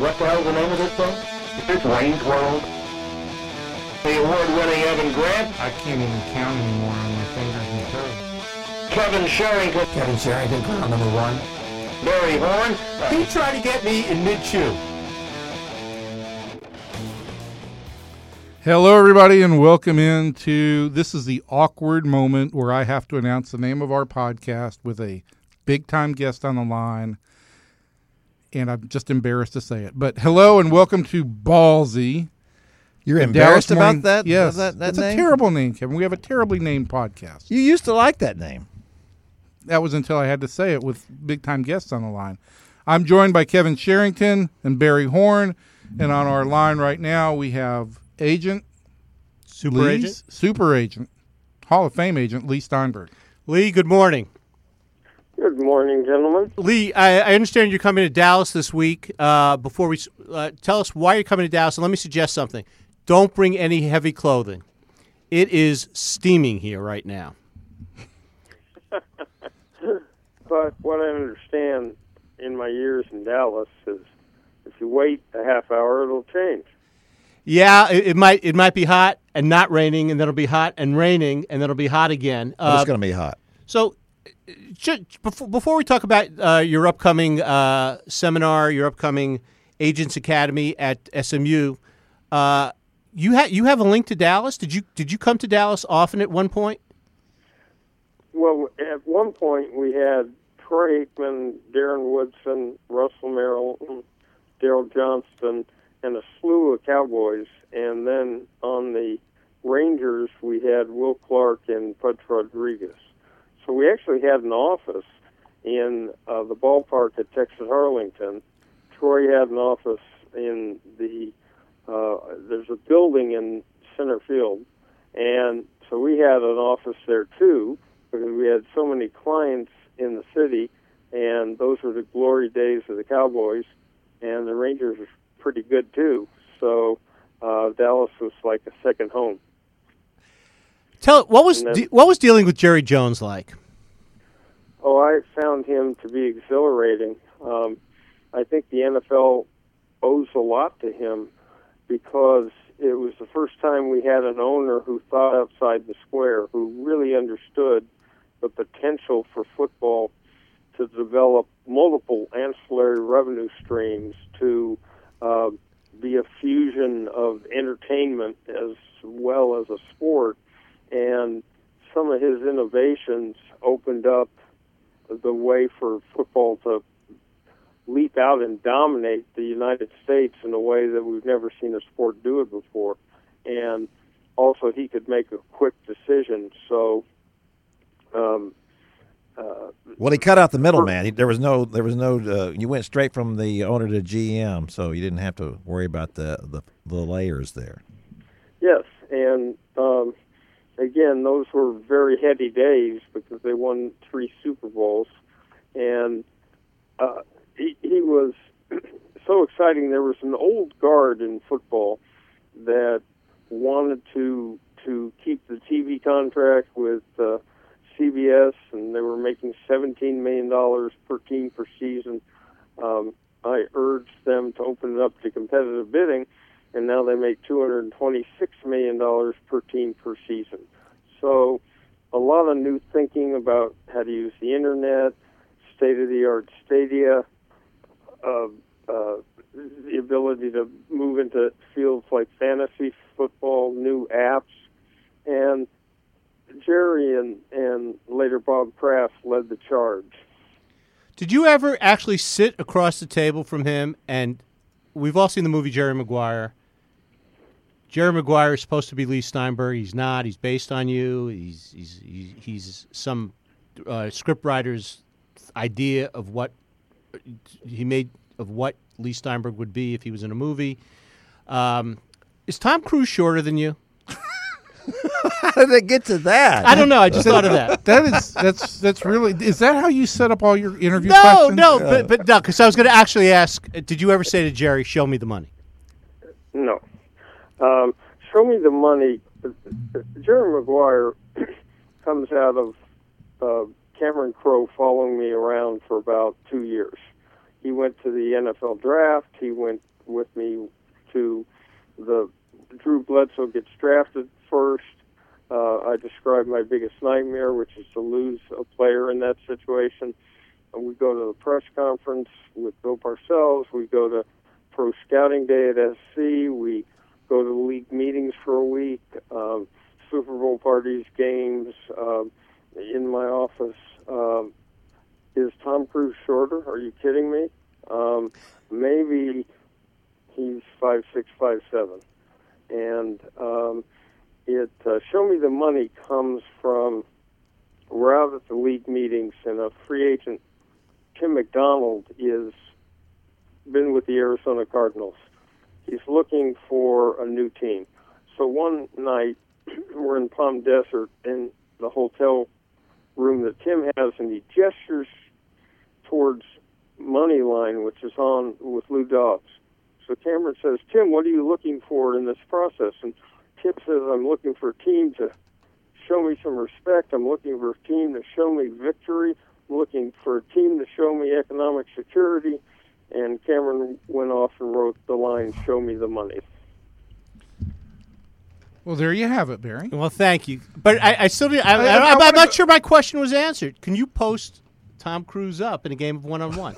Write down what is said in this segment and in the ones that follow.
What the hell's the name of this thing? It's Wayne's World. The award-winning Evan Grant, I can't even count anymore on my fingers and toes. Kevin Sherrington, Kevin Sherrington, ground number one. Barry Horn, He tried to get me in mid-chew. Hello, everybody, and welcome into this is the awkward moment where I have to announce the name of our podcast with a big time guest on the line, and I'm just embarrassed to say it. But hello and welcome to Ballzy. You're the embarrassed Dallas about Morning- that? Yes, that, that that's name? a terrible name, Kevin. We have a terribly named podcast. You used to like that name. That was until I had to say it with big time guests on the line. I'm joined by Kevin Sherrington and Barry Horn, and on our line right now we have agent Super Leigh- agent super agent, Hall of Fame agent Leigh Steinberg. Leigh. Good morning, Good morning, gentlemen. Leigh. I, I understand you're coming to Dallas this week. Uh, before we uh, tell us why you're coming to Dallas, and let me suggest something. Don't bring any heavy clothing. It is steaming here right now. But what I understand in my years in Dallas is if you wait a half hour, it'll change. Yeah, it, it might it might be hot and not raining, and then it'll be hot and raining, and then it'll be hot again. Uh, it's going to be hot. So, uh, ju- before, before we talk about uh, your upcoming uh, seminar, your upcoming Agents Academy at SMU, uh, you have you have a link to Dallas. Did you did you come to Dallas often at one point? Well, at one point we had Troy Aikman, Darren Woodson, Russell Maryland, Daryl Johnston, and a slew of Cowboys. And then on the Rangers, we had Will Clark and Pudge Rodriguez. So we actually had an office in uh, the ballpark at Texas Arlington. Troy had an office in the uh, there's a building in center field, and so we had an office there too because we had so many clients in the city, and those were the glory days of the Cowboys, and the Rangers were pretty good too. So uh, Dallas was like a second home. Tell what was then- de- what was dealing with Jerry Jones like? Oh, I found him to be exhilarating. Um, I think the NFL owes a lot to him because it was the first time we had an owner who thought outside the square, who really understood the potential for football to develop multiple ancillary revenue streams to uh, be a fusion of entertainment as well as a sport. And some of his innovations opened up the way for football to leap out and dominate the United States in a way that we've never seen a sport do it before. And also, he could make a quick decision. So, um, uh, Well, he cut out the middleman. He, there was no, there was no. Uh, you went straight from the owner to GM, so you didn't have to worry about the the, the layers there. yes, and um, again, those were very heady days because they won three Super Bowls, and uh, he, he was so exciting. There was an old guard in football that wanted to to keep the TV contract with uh, CBS, and they were making seventeen million dollars per team per season. Um, I urged them to open it up to competitive bidding, and now they make two hundred and twenty-six million dollars per team per season. So, a lot of new thinking about how to use the internet, state-of-the-art stadia, uh, uh, the ability to move into fields like fantasy football, new apps, and Jerry and, and later Bob Kraft led the charge. Did you ever actually sit across the table from him? And we've all seen the movie Jerry Maguire. Jerry Maguire is supposed to be Leigh Steinberg. He's not. He's based on you. He's he's he's, he's some uh, script writer's idea of what he made of what Leigh Steinberg would be if he was in a movie. Um, is Tom Cruise shorter than you? How did it get to that? I don't know. I just thought of that. That is that's that's really is that how you set up all your interview No, questions? no, but but no, because I was going to actually ask. uh, Did you ever say to Jerry, "Show me the money"? No. Um, show me the money. Jerry Maguire comes out of uh, Cameron Crowe following me around for about two years. he went to the NFL draft. He went with me to the Drew Bledsoe gets drafted first. Uh, I describe my biggest nightmare, which is to lose a player in that situation. And we go to the press conference with Bill Parcells. We go to pro scouting day at SC. We go to league meetings for a week, um, Super Bowl parties, games. Um, in my office, um, is Tom Cruise shorter? Are you kidding me? Um, maybe he's five six, five seven, and um, it uh, show me the money comes from. We're out at the league meetings, and a free agent, Tim McDonald, is been with the Arizona Cardinals. He's looking for a new team. So one night, we're in Palm Desert in the hotel room that Tim has, and he gestures towards money line, which is on with Lou Dobbs. So Cameron says, Tim, what are you looking for in this process? And Tim says, I'm looking for a team to show me some respect. I'm looking for a team to show me victory. I'm looking for a team to show me economic security. And Cameron went off and wrote the line, Show me the money. Well, there you have it, Barry. Well, thank you. But I, I still did, I, I- I, I am not sure my question was answered. Can you post Tom Cruise up in a game of one on one?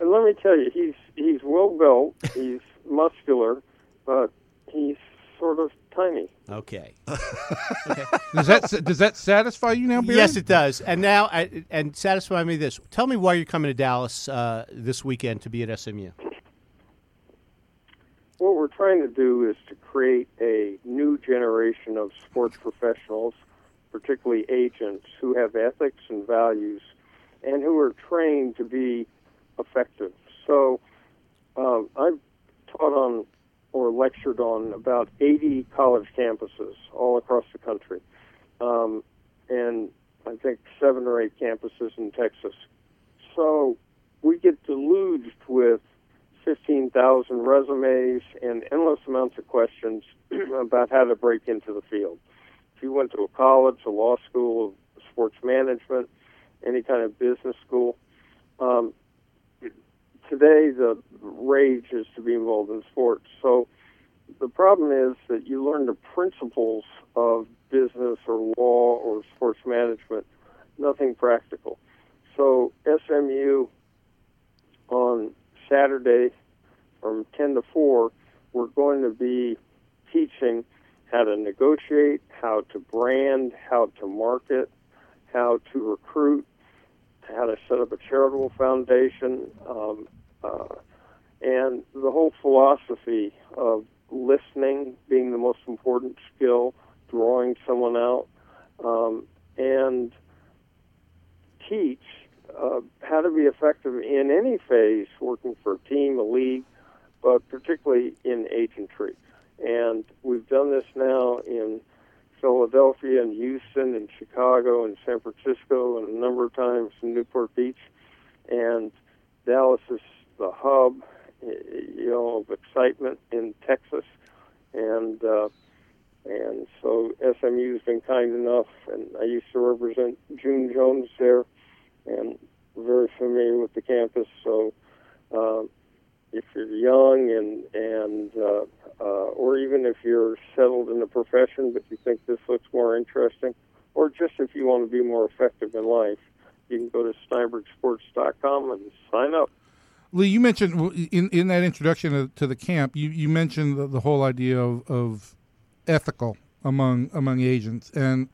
And let me tell you, he's he's well built, he's muscular, but he's sort of tiny. Okay. Does that does that satisfy you now, Barry? Yes, it does. And now, I, and satisfy me this. Tell me why you're coming to Dallas uh, this weekend to be at SMU. What we're trying to do is to create a new generation of sports professionals, particularly agents, who have ethics and values and who are trained to be effective. So um, I've taught on or lectured on about 80 college campuses all across the country, um, and I think seven or eight campuses in Texas. So we get deluged with 15,000 resumes and endless amounts of questions about how to break into the field. If you went to a college, a law school, sports management, any kind of business school, um, today the rage is to be involved in sports. So the problem is that you learn the principles of business or law or sports management, nothing practical. So SMU on Saturday from 10 to 4, we're going to be teaching how to negotiate, how to brand, how to market, how to recruit, how to set up a charitable foundation, um, uh, and the whole philosophy of listening being the most important skill, drawing someone out, um, and teach uh, how to be effective in any phase, working for a team, a league, but particularly in agentry. And we've done this now in Philadelphia and Houston and Chicago and San Francisco and a number of times in Newport Beach. And Dallas is the hub, you know, of excitement in Texas. And uh, and so SMU's been kind enough, and I used to represent June Jones there, and very familiar with the campus. So uh, if you're young and and uh, uh, or even if you're settled in the profession but you think this looks more interesting, or just if you want to be more effective in life, you can go to steinbergsports.com and sign up. Leigh, you mentioned in in that introduction to, to the camp, you, you mentioned the, the whole idea of, of ethical among among agents, and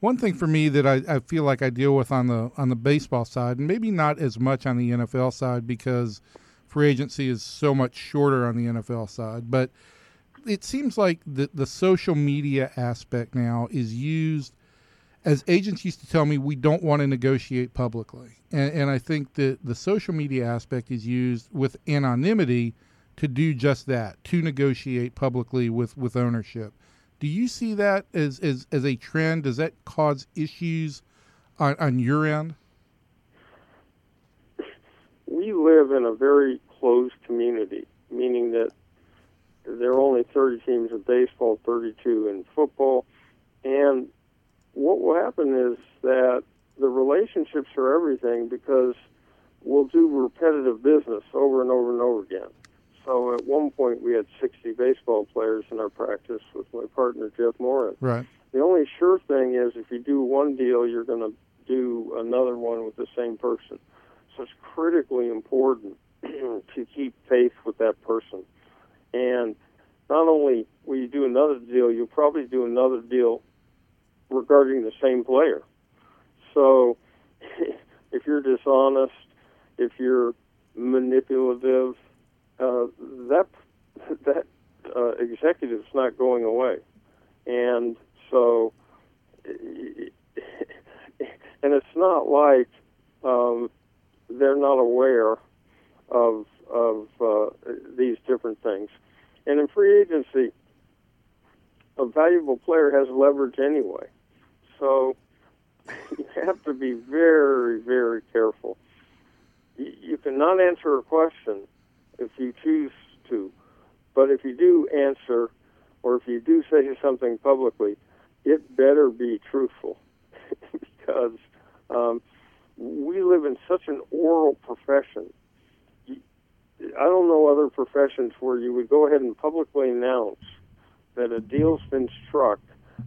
one thing for me that I, I feel like I deal with on the on the baseball side, and maybe not as much on the NFL side because free agency is so much shorter on the NFL side, but it seems like the the social media aspect now is used as agents used to tell me, we don't want to negotiate publicly. And, and I think that the social media aspect is used with anonymity to do just that, to negotiate publicly with, with ownership. Do you see that as, as, as a trend? Does that cause issues on, on your end? we live in a very closed community, meaning that there are only 30 teams in baseball, 32 in football, and what will happen is that the relationships are everything because we'll do repetitive business over and over and over again. So at one point we had 60 baseball players in our practice with my partner Jeff Moorad. Right. The only sure thing is if you do one deal, you're going to do another one with the same person. So it's critically important to keep faith with that person. And not only will you do another deal, you'll probably do another deal regarding the same player. So if you're dishonest, if you're manipulative, uh, that that uh, executive's not going away, and so and it's not like um, they're not aware of of uh, these different things. And in free agency, a valuable player has leverage anyway. So you have to be very, very careful. You, cannot answer a question if you choose to, but if you do answer, or if you do say something publicly, it better be truthful, because um, we live in such an oral profession. I don't know other professions where you would go ahead and publicly announce that a deal's been struck,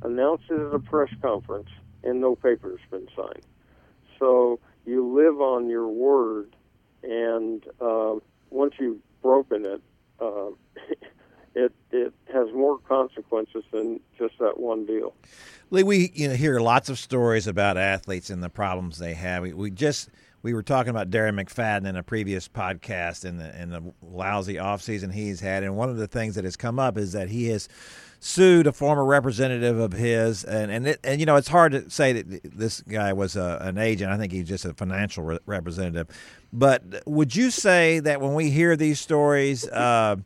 announce it at a press conference, and no paper's been signed. So you live on your word, and uh, once you've broken it, uh, it it has more consequences than just that one deal. Leigh, we you know hear lots of stories about athletes and the problems they have. We, we just we were talking about Darren McFadden in a previous podcast and the, and the lousy offseason he's had. And one of the things that has come up is that he has sued a former representative of his. And, and, it, and you know, it's hard to say that this guy was a, an agent. I think he's just a financial re- representative. But would you say that when we hear these stories, uh,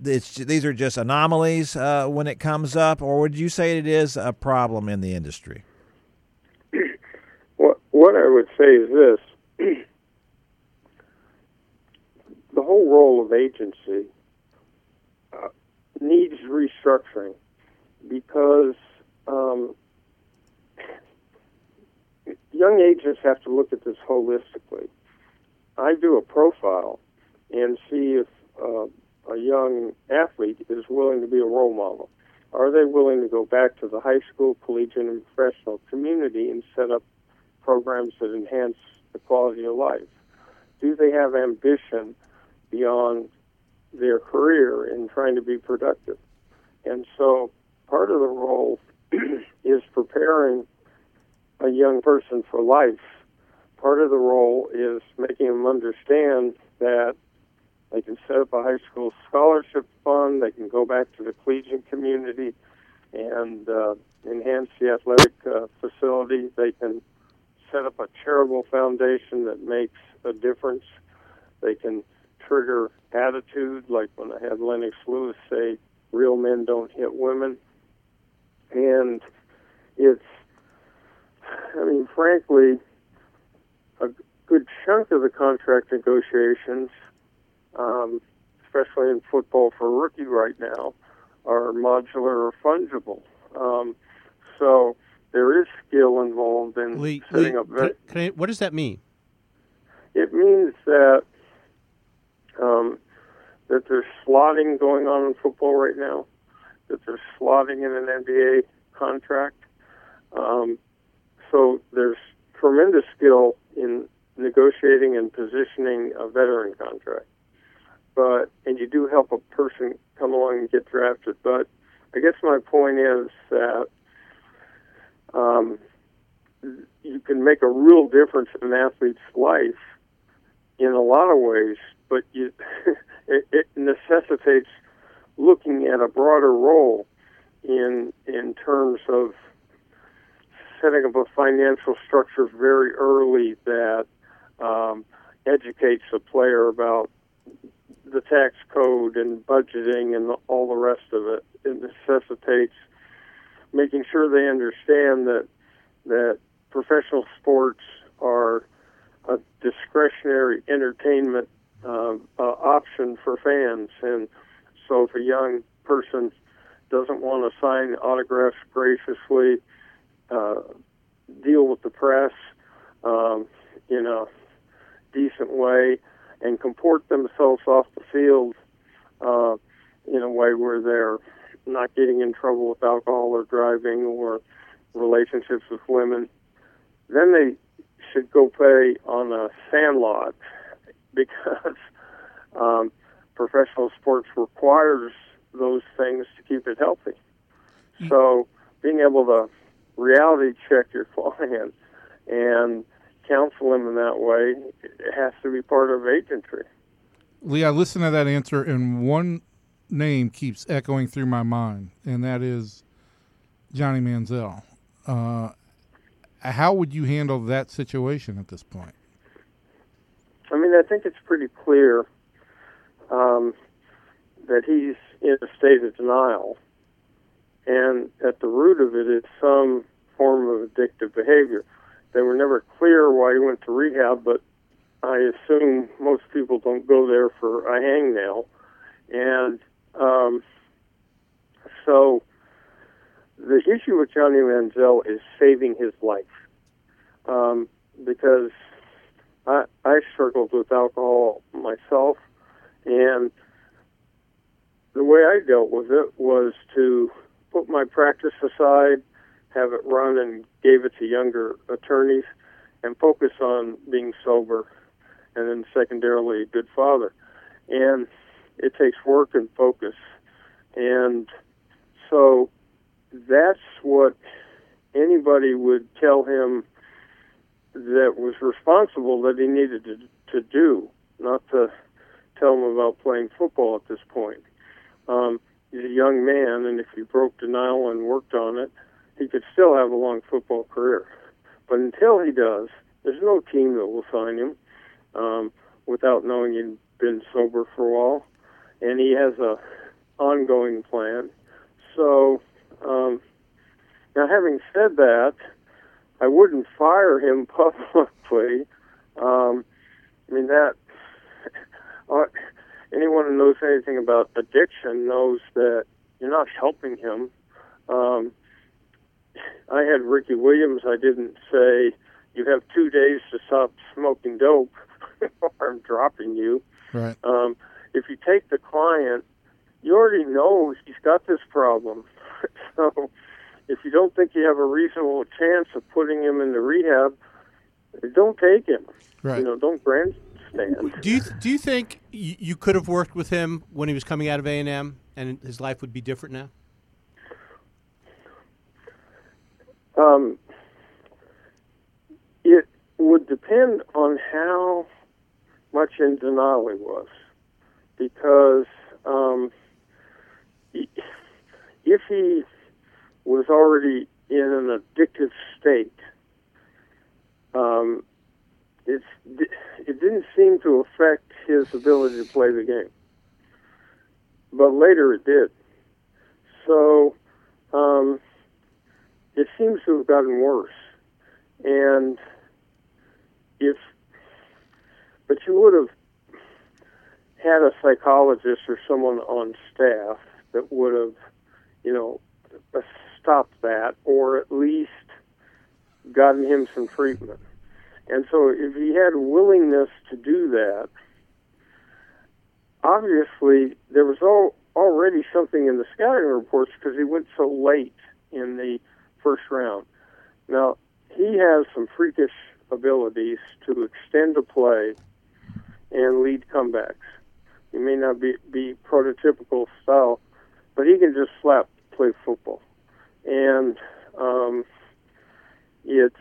these are just anomalies uh, when it comes up, or would you say it is a problem in the industry? What, what I would say is this the whole role of agency uh, needs restructuring because um, young agents have to look at this holistically. I do a profile and see if uh, a young athlete is willing to be a role model. Are they willing to go back to the high school, collegiate, and professional community and set up programs that enhance the quality of life? Do they have ambition beyond their career in trying to be productive? And so part of the role is preparing a young person for life. Part of the role is making them understand that they can set up a high school scholarship fund, they can go back to the collegiate community and uh, enhance the athletic uh, facility, they can set up a charitable foundation that makes a difference. They can trigger attitude, like when I had Lennox Lewis say, real men don't hit women. And it's, I mean, frankly, a good chunk of the contract negotiations, um, especially in football for rookie right now, are modular or fungible. Um, so there is skill involved in Leigh, setting Leigh, up. can, can I, what does that mean? It means that um, that there's slotting going on in football right now. That there's slotting in an NBA contract. Um, so there's tremendous skill in negotiating and positioning a veteran contract. But and you do help a person come along and get drafted. But I guess my point is that um, you can make a real difference in an athlete's life in a lot of ways, but you, it, it necessitates looking at a broader role in in terms of setting up a financial structure very early that um, educates the player about the tax code and budgeting and all the rest of it. It necessitates making sure they understand that that professional sports are a discretionary entertainment uh, uh, option for fans, and so if a young person doesn't want to sign autographs graciously, uh, deal with the press, um, in a decent way and comport themselves off the field uh, in a way where they're not getting in trouble with alcohol or driving or relationships with women, then they should go play on a sandlot because um, professional sports requires those things to keep it healthy. So being able to reality check your client and counsel him in that way has to be part of agentry. Leigh, I listened to that answer, and one name keeps echoing through my mind, and that is Johnny Manziel. Uh, how would you handle that situation at this point? I mean, I think it's pretty clear um, that he's in a state of denial, and at the root of it is some form of addictive behavior. They were never clear why he went to rehab, but I assume most people don't go there for a hangnail, and um, so the issue with Johnny Manziel is saving his life, um, because I I struggled with alcohol myself, and the way I dealt with it was to put my practice aside, have it run, and gave it to younger attorneys, and focus on being sober, and then secondarily a good father. And it takes work and focus, and so that's what anybody would tell him that was responsible that he needed to, to do, not to tell him about playing football at this point. Um, he's a young man, and if he broke denial and worked on it, he could still have a long football career. But until he does, there's no team that will sign him um, without knowing he'd been sober for a while, and he has a ongoing plan. So um, now, having said that, I wouldn't fire him publicly. Um, I mean that uh, anyone who knows anything about addiction knows that you're not helping him. Um, I had Ricky Williams. I didn't say you have two days to stop smoking dope, or I'm dropping you. Right. Um, if you take the client, you already know he's got this problem. so if you don't think you have a reasonable chance of putting him into rehab, don't take him. Right. You know, don't grandstand. Do you do you think you could have worked with him when he was coming out of A and M, and his life would be different now? Um, it would depend on how much in denial he was, because um, if he was already in an addictive state, um, it's, it didn't seem to affect his ability to play the game. But later it did. So um, it seems to have gotten worse. And if, but you would have had a psychologist or someone on staff that would have, you know, stopped that or at least gotten him some treatment. And so if he had willingness to do that, obviously there was all, already something in the scouting reports because he went so late in the first round. Now, he has some freakish abilities to extend a play and lead comebacks. He may not be, be prototypical style, but he can just slap play football. And um, it's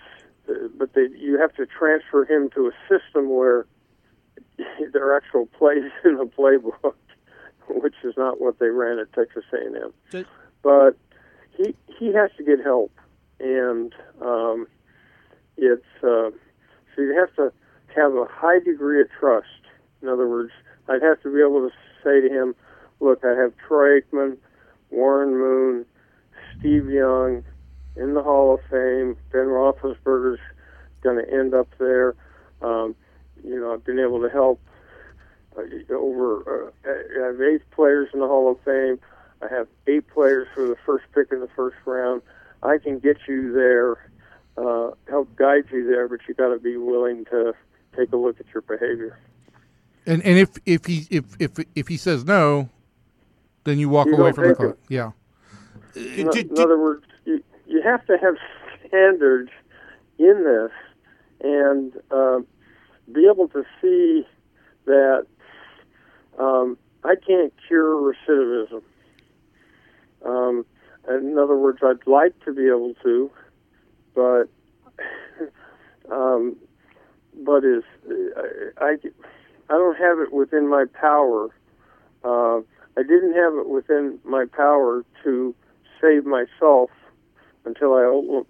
uh, but they, you have to transfer him to a system where there are actual plays in the playbook, which is not what they ran at Texas A&M. But he he has to get help, and um, it's uh, so you have to have a high degree of trust. In other words, I'd have to be able to say to him, "Look, I have Troy Aikman, Warren Moon, Steve Young." in the Hall of Fame. Ben Roethlisberger's going to end up there. Um, you know, I've been able to help uh, over. Uh, I have eight players in the Hall of Fame. I have eight players for the first pick in the first round. I can get you there uh, help guide you there, but you got to be willing to take a look at your behavior. And and if if he if if if he says no, then you walk You away from the it. Yeah. In, Did- in did- other words, you, you have to have standards in this and uh, be able to see that um, I can't cure recidivism. Um, in other words, I'd like to be able to, but um, but is I, I I don't have it within my power. Uh, I didn't have it within my power to save myself until I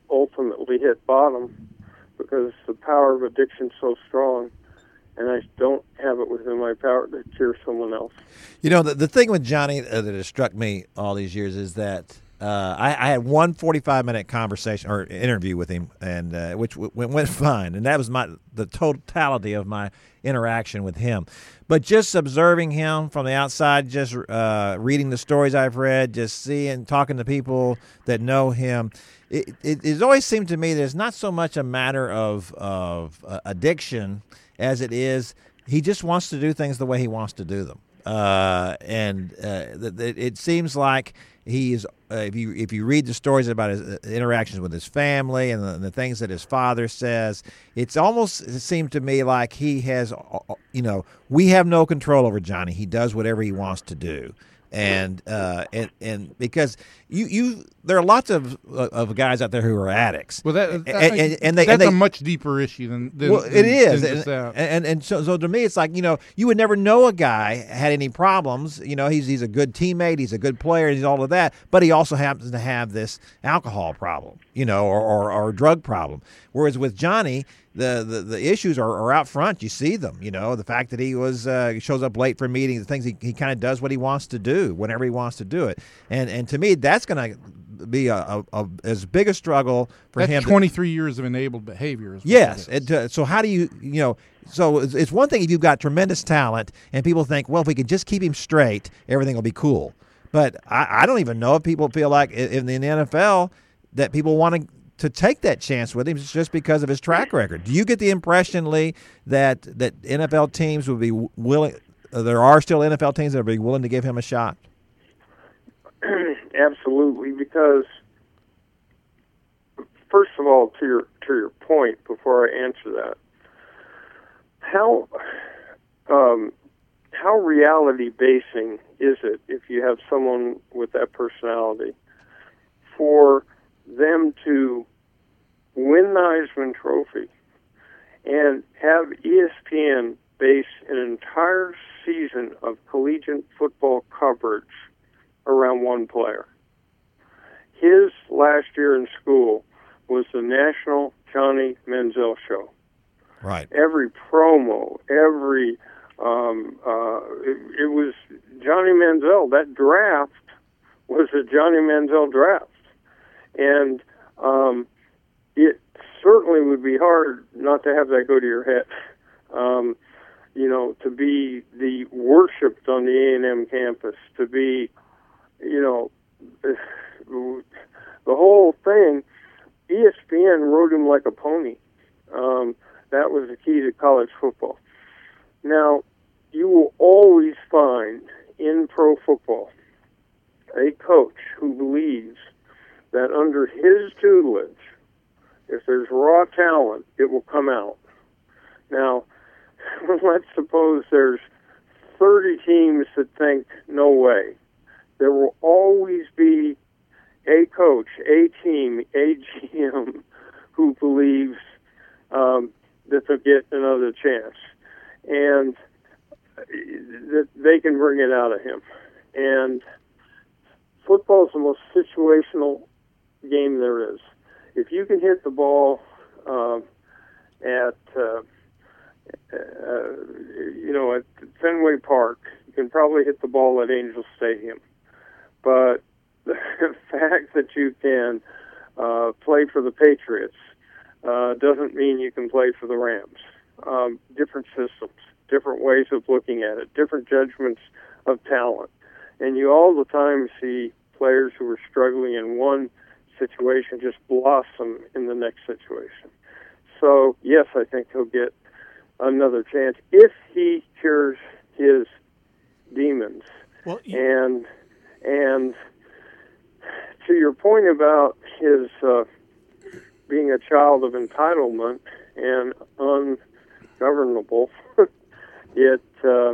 ultimately hit bottom because the power of addiction is so strong, and I don't have it within my power to cure someone else. You know, the, the thing with Johnny uh, that has struck me all these years is that uh, I, I had one 45 minute conversation or interview with him, and uh, which w- went, fine, and that was my the totality of my interaction with him. But just observing him from the outside, just uh, reading the stories I've read, just seeing, talking to people that know him, it, it, it's always seemed to me that it's not so much a matter of of uh, addiction as it is he just wants to do things the way he wants to do them. Uh, and uh, th- th- it seems like he is. Uh, if you if you read the stories about his uh, interactions with his family and the, the things that his father says, it's almost it seemed to me like he has. uh, You know, we have no control over Johnny. He does whatever he wants to do. And uh, and and because you you there are lots of of guys out there who are addicts. Well, that and, and, and they that's and they, a much deeper issue than, than well, than- it is, than and, and and so so to me, it's like you know you would never know a guy had any problems. You know, he's he's a good teammate, he's a good player, he's all of that, but he also happens to have this alcohol problem, you know, or or, or drug problem. Whereas with Johnny, the the, the issues are, are out front. You see them. You know, the fact that he was uh, shows up late for meetings, the things he, he kind of does what he wants to do whenever he wants to do it, and and to me, that's going to be a, a, a as big a struggle for That's him. 23 years of enabled behavior. Yes. it uh, so how do you you know? So it's, it's one thing if you've got tremendous talent and people think, well, if we could just keep him straight, everything will be cool. But I, I don't even know if people feel like in the NFL that people want to to take that chance with him just because of his track record. Do you get the impression, Leigh, that that NFL teams would be willing? There are still NFL teams that would be willing to give him a shot. Absolutely, because first of all, to your to your point, before I answer that, how um, how reality basing is it if you have someone with that personality for them to win the Heisman Trophy and have ESPN base an entire season of collegiate football coverage around one player. His last year in school was the National Johnny Manziel Show. Right. Every promo, every um, uh, it, it was Johnny Manziel. That draft was a Johnny Manziel draft, and um, it certainly would be hard not to have that go to your head. Um, you know, to be the worshipped on the A and M campus, to be you know, the whole thing, ESPN rode him like a pony. Um, that was the key to college football. Now, you will always find in pro football a coach who believes that under his tutelage, if there's raw talent, it will come out. Now, let's suppose there's 30 teams that think, no way there will always be a coach, a team, a GM who believes um, that they'll get another chance and that they can bring it out of him. And football is the most situational game there is. If you can hit the ball um, at uh, uh, you know at Fenway Park, you can probably hit the ball at Angel Stadium but the fact that you can uh, play for the Patriots uh, doesn't mean you can play for the Rams. Um, different systems, different ways of looking at it, different judgments of talent, and you all the time see players who are struggling in one situation just blossom in the next situation. So yes, I think he'll get another chance if he cures his demons. Well, you, And and to your point about his uh, being a child of entitlement and ungovernable, it uh,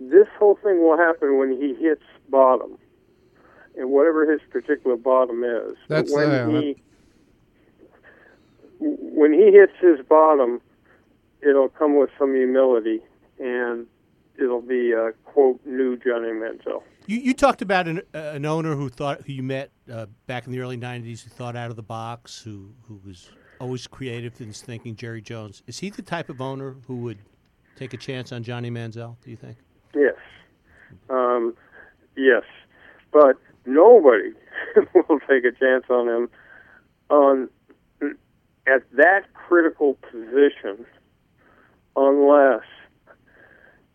this whole thing will happen when he hits bottom, and whatever his particular bottom is. But That's, when uh, he when he hits his bottom, it'll come with some humility and it'll be a quote new Johnny Manziel. you, you talked about an, uh, an owner who thought who you met uh, back in the early '90s, who thought out of the box, who who was always creative in his thinking. Jerry Jones is he the type of owner who would take a chance on Johnny Manziel? Do you think? Yes. Um, yes. But nobody will take a chance on him on at that critical position unless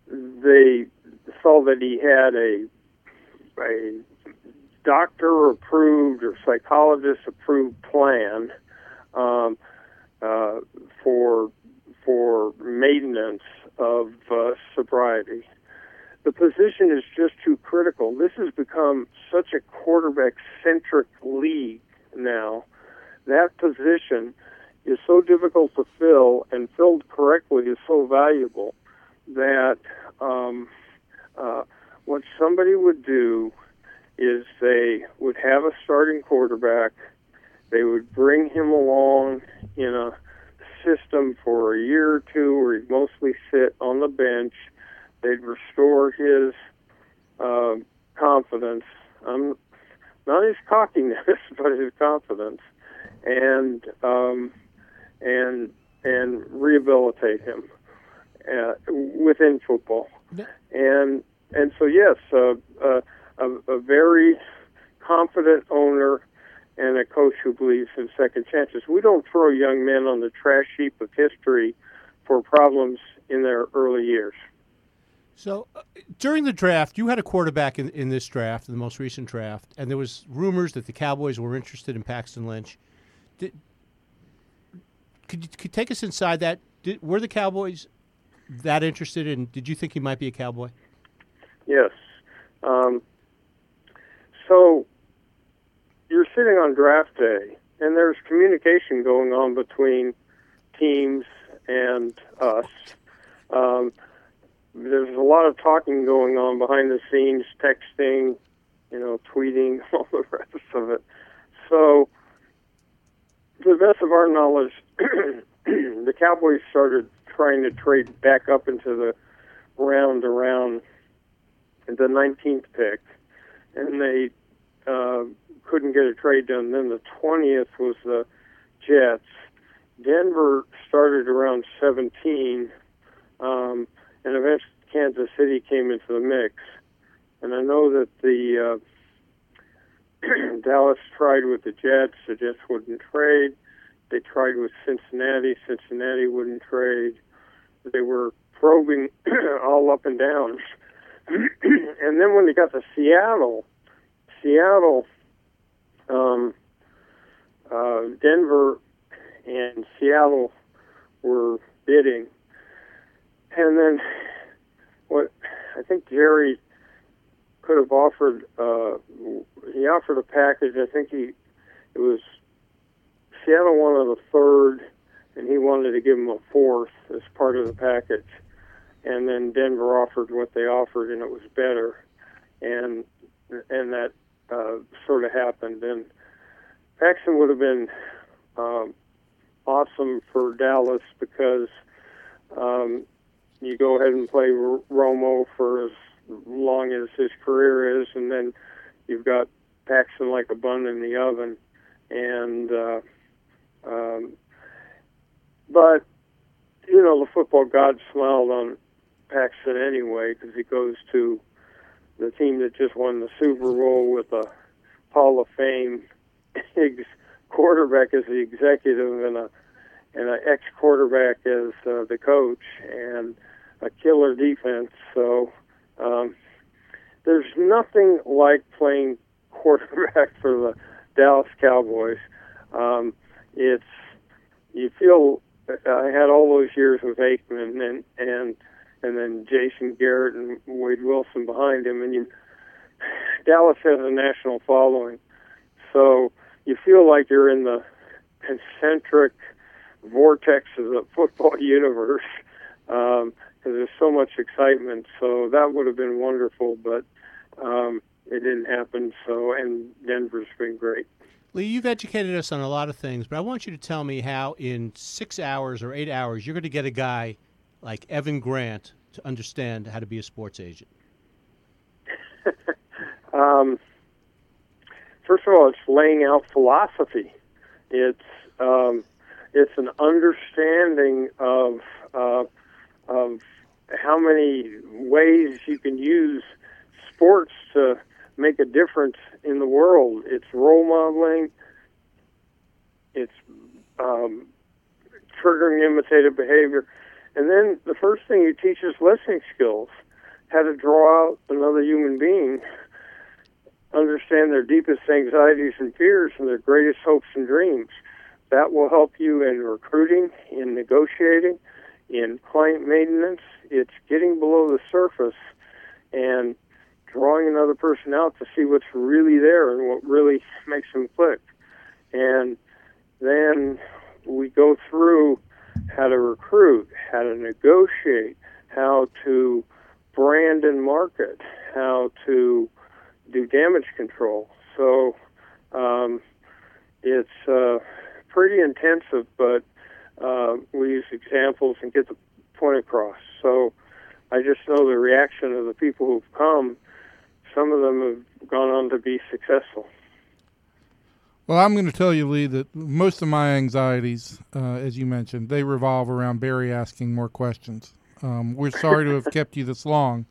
they saw that he had a a doctor approved or psychologist approved plan um, uh, for for maintenance of uh, sobriety. Position is just too critical. This has become such a quarterback centric league now. That position is so difficult to fill, and filled correctly is so valuable that um, uh, what somebody would do is they would have a starting quarterback. They would bring him along in a system for a year or two where he'd mostly sit on the bench. They'd restore his uh, confidence. Um, not his cockiness, but his confidence, and um, and and rehabilitate him uh, within football. And and so yes, uh, uh, a, a very confident owner and a coach who believes in second chances. We don't throw young men on the trash heap of history for problems in their early years. So uh, during the draft, you had a quarterback in, in this draft, in the most recent draft, and there was rumors that the Cowboys were interested in Paxton Lynch. Did, could you could take us inside that? Did, were the Cowboys that interested, in? did you think he might be a Cowboy? Yes. Um, so you're sitting on draft day, and there's communication going on between teams and us. Um, there's a lot of talking going on behind the scenes, texting, you know, tweeting, all the rest of it. So, to the best of our knowledge, the Cowboys started trying to trade back up into the round around the 19th pick, and they uh, couldn't get a trade done. Then the 20th was the Jets. Denver started around 17, um, and eventually Kansas City came into the mix. And I know that the uh, Dallas tried with the Jets. The Jets wouldn't trade. They tried with Cincinnati. Cincinnati wouldn't trade. They were probing all up and down. and then when they got to Seattle, Seattle, um, uh, Denver, and Seattle were bidding. And then what I think Jerry could have offered, uh, he offered a package. I think he, it was Seattle wanted a third, and he wanted to give him a fourth as part of the package. And then Denver offered what they offered, and it was better. And and that uh, sort of happened. And Paxton would have been um, awesome for Dallas because um, you go ahead and play R- Romo for as long as his career is, and then you've got Paxton like a bun in the oven. And uh, um, but you know the football gods smiled on Paxton anyway because he goes to the team that just won the Super Bowl with a Hall of Fame quarterback as the executive and a and an ex quarterback as uh, the coach and a killer defense. So um, there's nothing like playing quarterback for the Dallas Cowboys. Um, it's you feel I had all those years with Aikman and and and then Jason Garrett and Wade Wilson behind him, and you Dallas has a national following, so you feel like you're in the concentric vortex of the football universe because there's so much excitement. So that would have been wonderful, but um, it didn't happen. So and Denver's been great. Leigh, you've educated us on a lot of things, but I want you to tell me how in six hours or eight hours you're going to get a guy like Evan Grant to understand how to be a sports agent. um, first of all, it's laying out philosophy. It's um, it's an understanding of uh, of how many ways you can use sports to make a difference in the world. It's role modeling. It's um, triggering imitative behavior, and then the first thing you teach is listening skills. How to draw out another human being, understand their deepest anxieties and fears, and their greatest hopes and dreams. That will help you in recruiting, in negotiating, in client maintenance. It's getting below the surface and drawing another person out to see what's really there and what really makes them click. And then we go through how to recruit, how to negotiate, how to brand and market, how to do damage control. So um, it's uh, pretty intensive, but uh, we use examples and get the point across. So I just know the reaction of the people who've come. Some of them have gone on to be successful. Well, I'm going to tell you, Leigh, that most of my anxieties, uh, as you mentioned, they revolve around Barry asking more questions. Um, we're sorry to have kept you this long,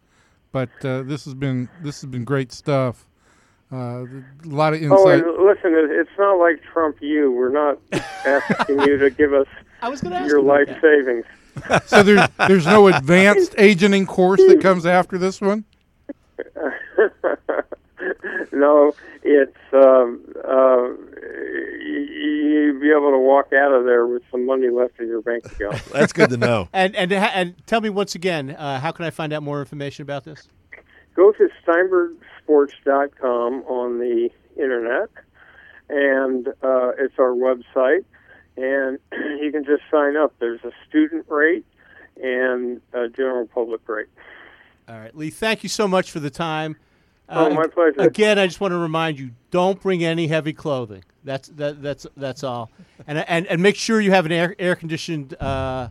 but uh, this has been this has been great stuff. Uh, a lot of Oh, and listen, it's not like Trump you. We're not asking you to give us I was going to ask your life that. savings. so there's there's no advanced agenting course that comes after this one. no, it's um, uh, you'd be able to walk out of there with some money left in your bank account. That's good to know. And and and tell me once again, uh, how can I find out more information about this? Go to steinbergsports.com on the internet, and uh, it's our website, and you can just sign up. There's a student rate and a general public rate. All right, Leigh. Thank you so much for the time. Oh, my pleasure. Again, I just want to remind you: don't bring any heavy clothing. That's that, that's that's all. And and and make sure you have an air air conditioned uh,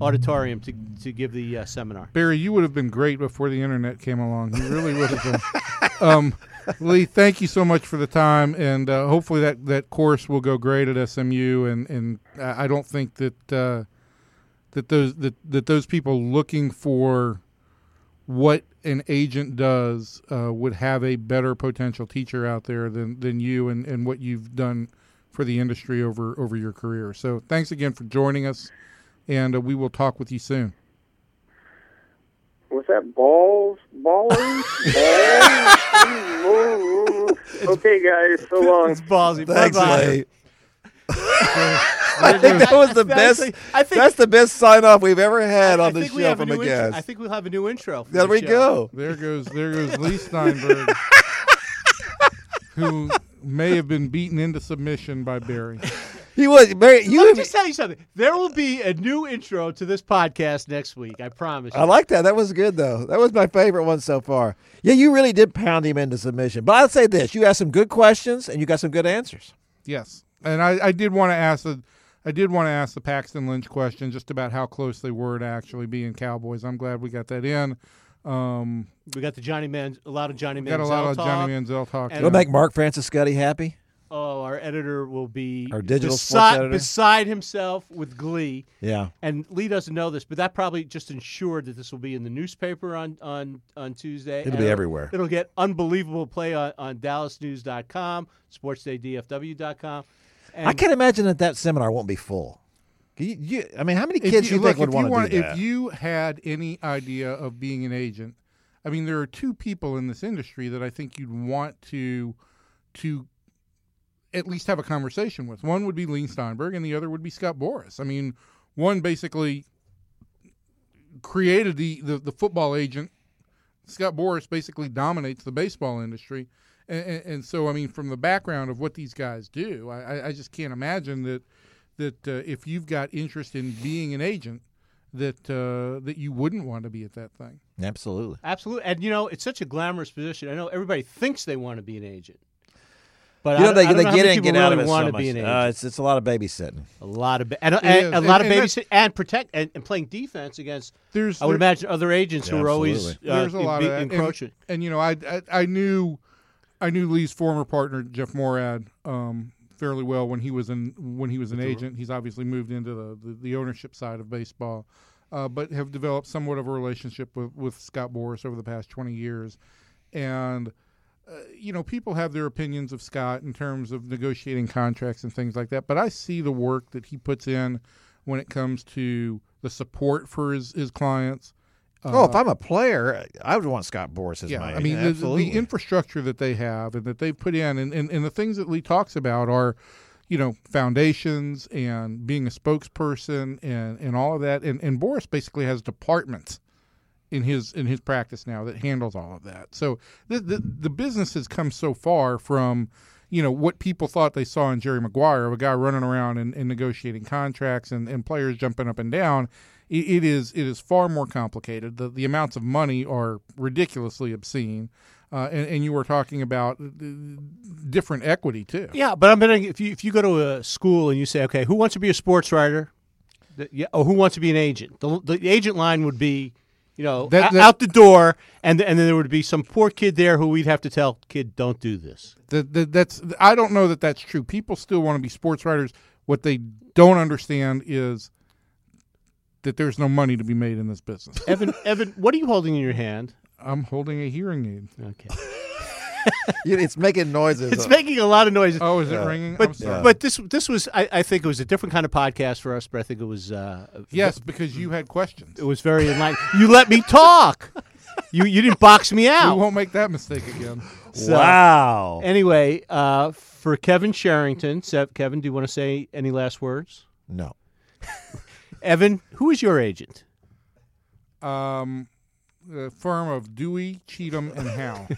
auditorium to to give the uh, seminar. Barry, you would have been great before the internet came along. You really would have been. um, Leigh, thank you so much for the time, and uh, hopefully that, that course will go great at SMU. And, and I don't think that uh, that those that, that those people looking for what an agent does uh, would have a better potential teacher out there than, than you and, and what you've done for the industry over over your career. So thanks again for joining us, and uh, we will talk with you soon. Was that balls? Ballers? balls? okay, guys. So long. It's Ballzy. Thanks, Bye-bye. I think that was the I best. think- I think- that's the best sign off we've ever had I on this show have a from a new intro. I think we'll have a new intro. For there the we show. go. There goes there goes Leigh Steinberg, who may have been beaten into submission by Barry. He was Barry. You. Let me just tell you something. There will be a new intro to this podcast next week. I promise. You. I like that. That was good though. That was my favorite one so far. Yeah, you really did pound him into submission. But I'll say this: you asked some good questions and you got some good answers. Yes, and I, I did want to ask the I did want to ask the Paxton Lynch question just about how close they were to actually being Cowboys. I'm glad we got that in. Um, We got the Johnny Man, a lot of Johnny got a lot of talk. Johnny Manziel talk. And- It'll make Mark Francis Scuddy happy. Oh, our editor will be Our digital sports beside, editor? beside himself with glee. Yeah. And Leigh doesn't know this, but that probably just ensured that this will be in the newspaper on on, on Tuesday. It'll And be everywhere. It'll get unbelievable play on, on DallasNews.com, SportsDayDFW.com. And I can't imagine that that seminar won't be full. You, you, I mean, how many if kids do you look, think would if want you to do that? If you had any idea of being an agent, I mean, there are two people in this industry that I think you'd want to to at least have a conversation with. One would be Leigh Steinberg, and the other would be Scott Boras. I mean, one basically created the, the, the football agent. Scott Boras basically dominates the baseball industry. And, and, and so, I mean, from the background of what these guys do, I, I just can't imagine that that uh, if you've got interest in being an agent, that uh, that you wouldn't want to be at that thing. Absolutely. Absolutely. And you know, it's such a glamorous position. I know everybody thinks they want to be an agent. But You know I, they, I don't they know get in and get out of really it want so to be an much. agent. Uh, it's it's a lot of babysitting. a lot of ba- and, and, is. a lot And- of babysitting and protect and, and playing defense against. There's I would there- imagine other agents who are always absolutely. uh, there's a lot be- of that. And- encroaching. And, you know, I, I I knew I knew Leigh's former partner Jeff Moorad um, fairly well when he was in when he was an agent. He's obviously moved into the, the, the ownership side of baseball, uh, but have developed somewhat of a relationship with, with Scott Boras over the past twenty years, and. Uh, you know, people have their opinions of Scott in terms of negotiating contracts and things like that, but I see the work that he puts in when it comes to the support for his, his clients. oh, if Uh, I'm a player, I would want Scott Boras as yeah, my I mean the, the, the infrastructure that they have and that they've put in, and, and, and the things that Leigh talks about are, you know, foundations and being a spokesperson and, and all of that. And, and Boras basically has departments in his in his practice now that handles all of that. So the the, the business has come so far from. You know what people thought they saw in Jerry Maguire of a guy running around and, and negotiating contracts and, and players jumping up and down. It, it is it is far more complicated. The the amounts of money are ridiculously obscene, uh, and, and you were talking about different equity too. Yeah, but I'm betting if you if you go to a school and you say, okay, who wants to be a sports writer? The- yeah, or who wants to be an agent? The, the agent line would be, you know, That- that- out the door, and and then there would be some poor kid there who we'd have to tell, kid, don't do this. That, that that's I don't know that that's true. People still want to be sports writers. What they don't understand is that there's no money to be made in this business. Evan, Evan, what are you holding in your hand? I'm holding a hearing aid. Okay, it's making noises. it's making a lot of noise. Oh, is it Yeah. ringing? But sorry. but this this was I, I think it was a different kind of podcast for us, but I think it was uh, yes, because you had questions. it was very enlightening. you let me talk. You you didn't box me out. We out. won't make that mistake again. So- wow. Anyway, uh, for Kevin Sherrington, Se- Kevin, do you want to say any last words? no. Evan, who is your agent? Um, the firm of Dewey, Cheatham, and Howe.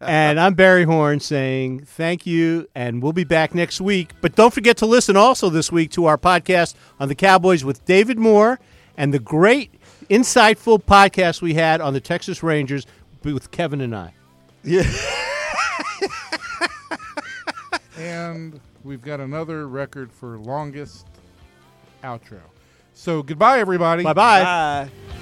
And I'm Barry Horn saying thank you, and we'll be back next week. But don't forget to listen also this week to our podcast on the Cowboys with David Moore and the great, insightful podcast we had on the Texas Rangers with Kevin and I. Yeah. and we've got another record for longest outro. So goodbye, everybody. Bye bye. Bye.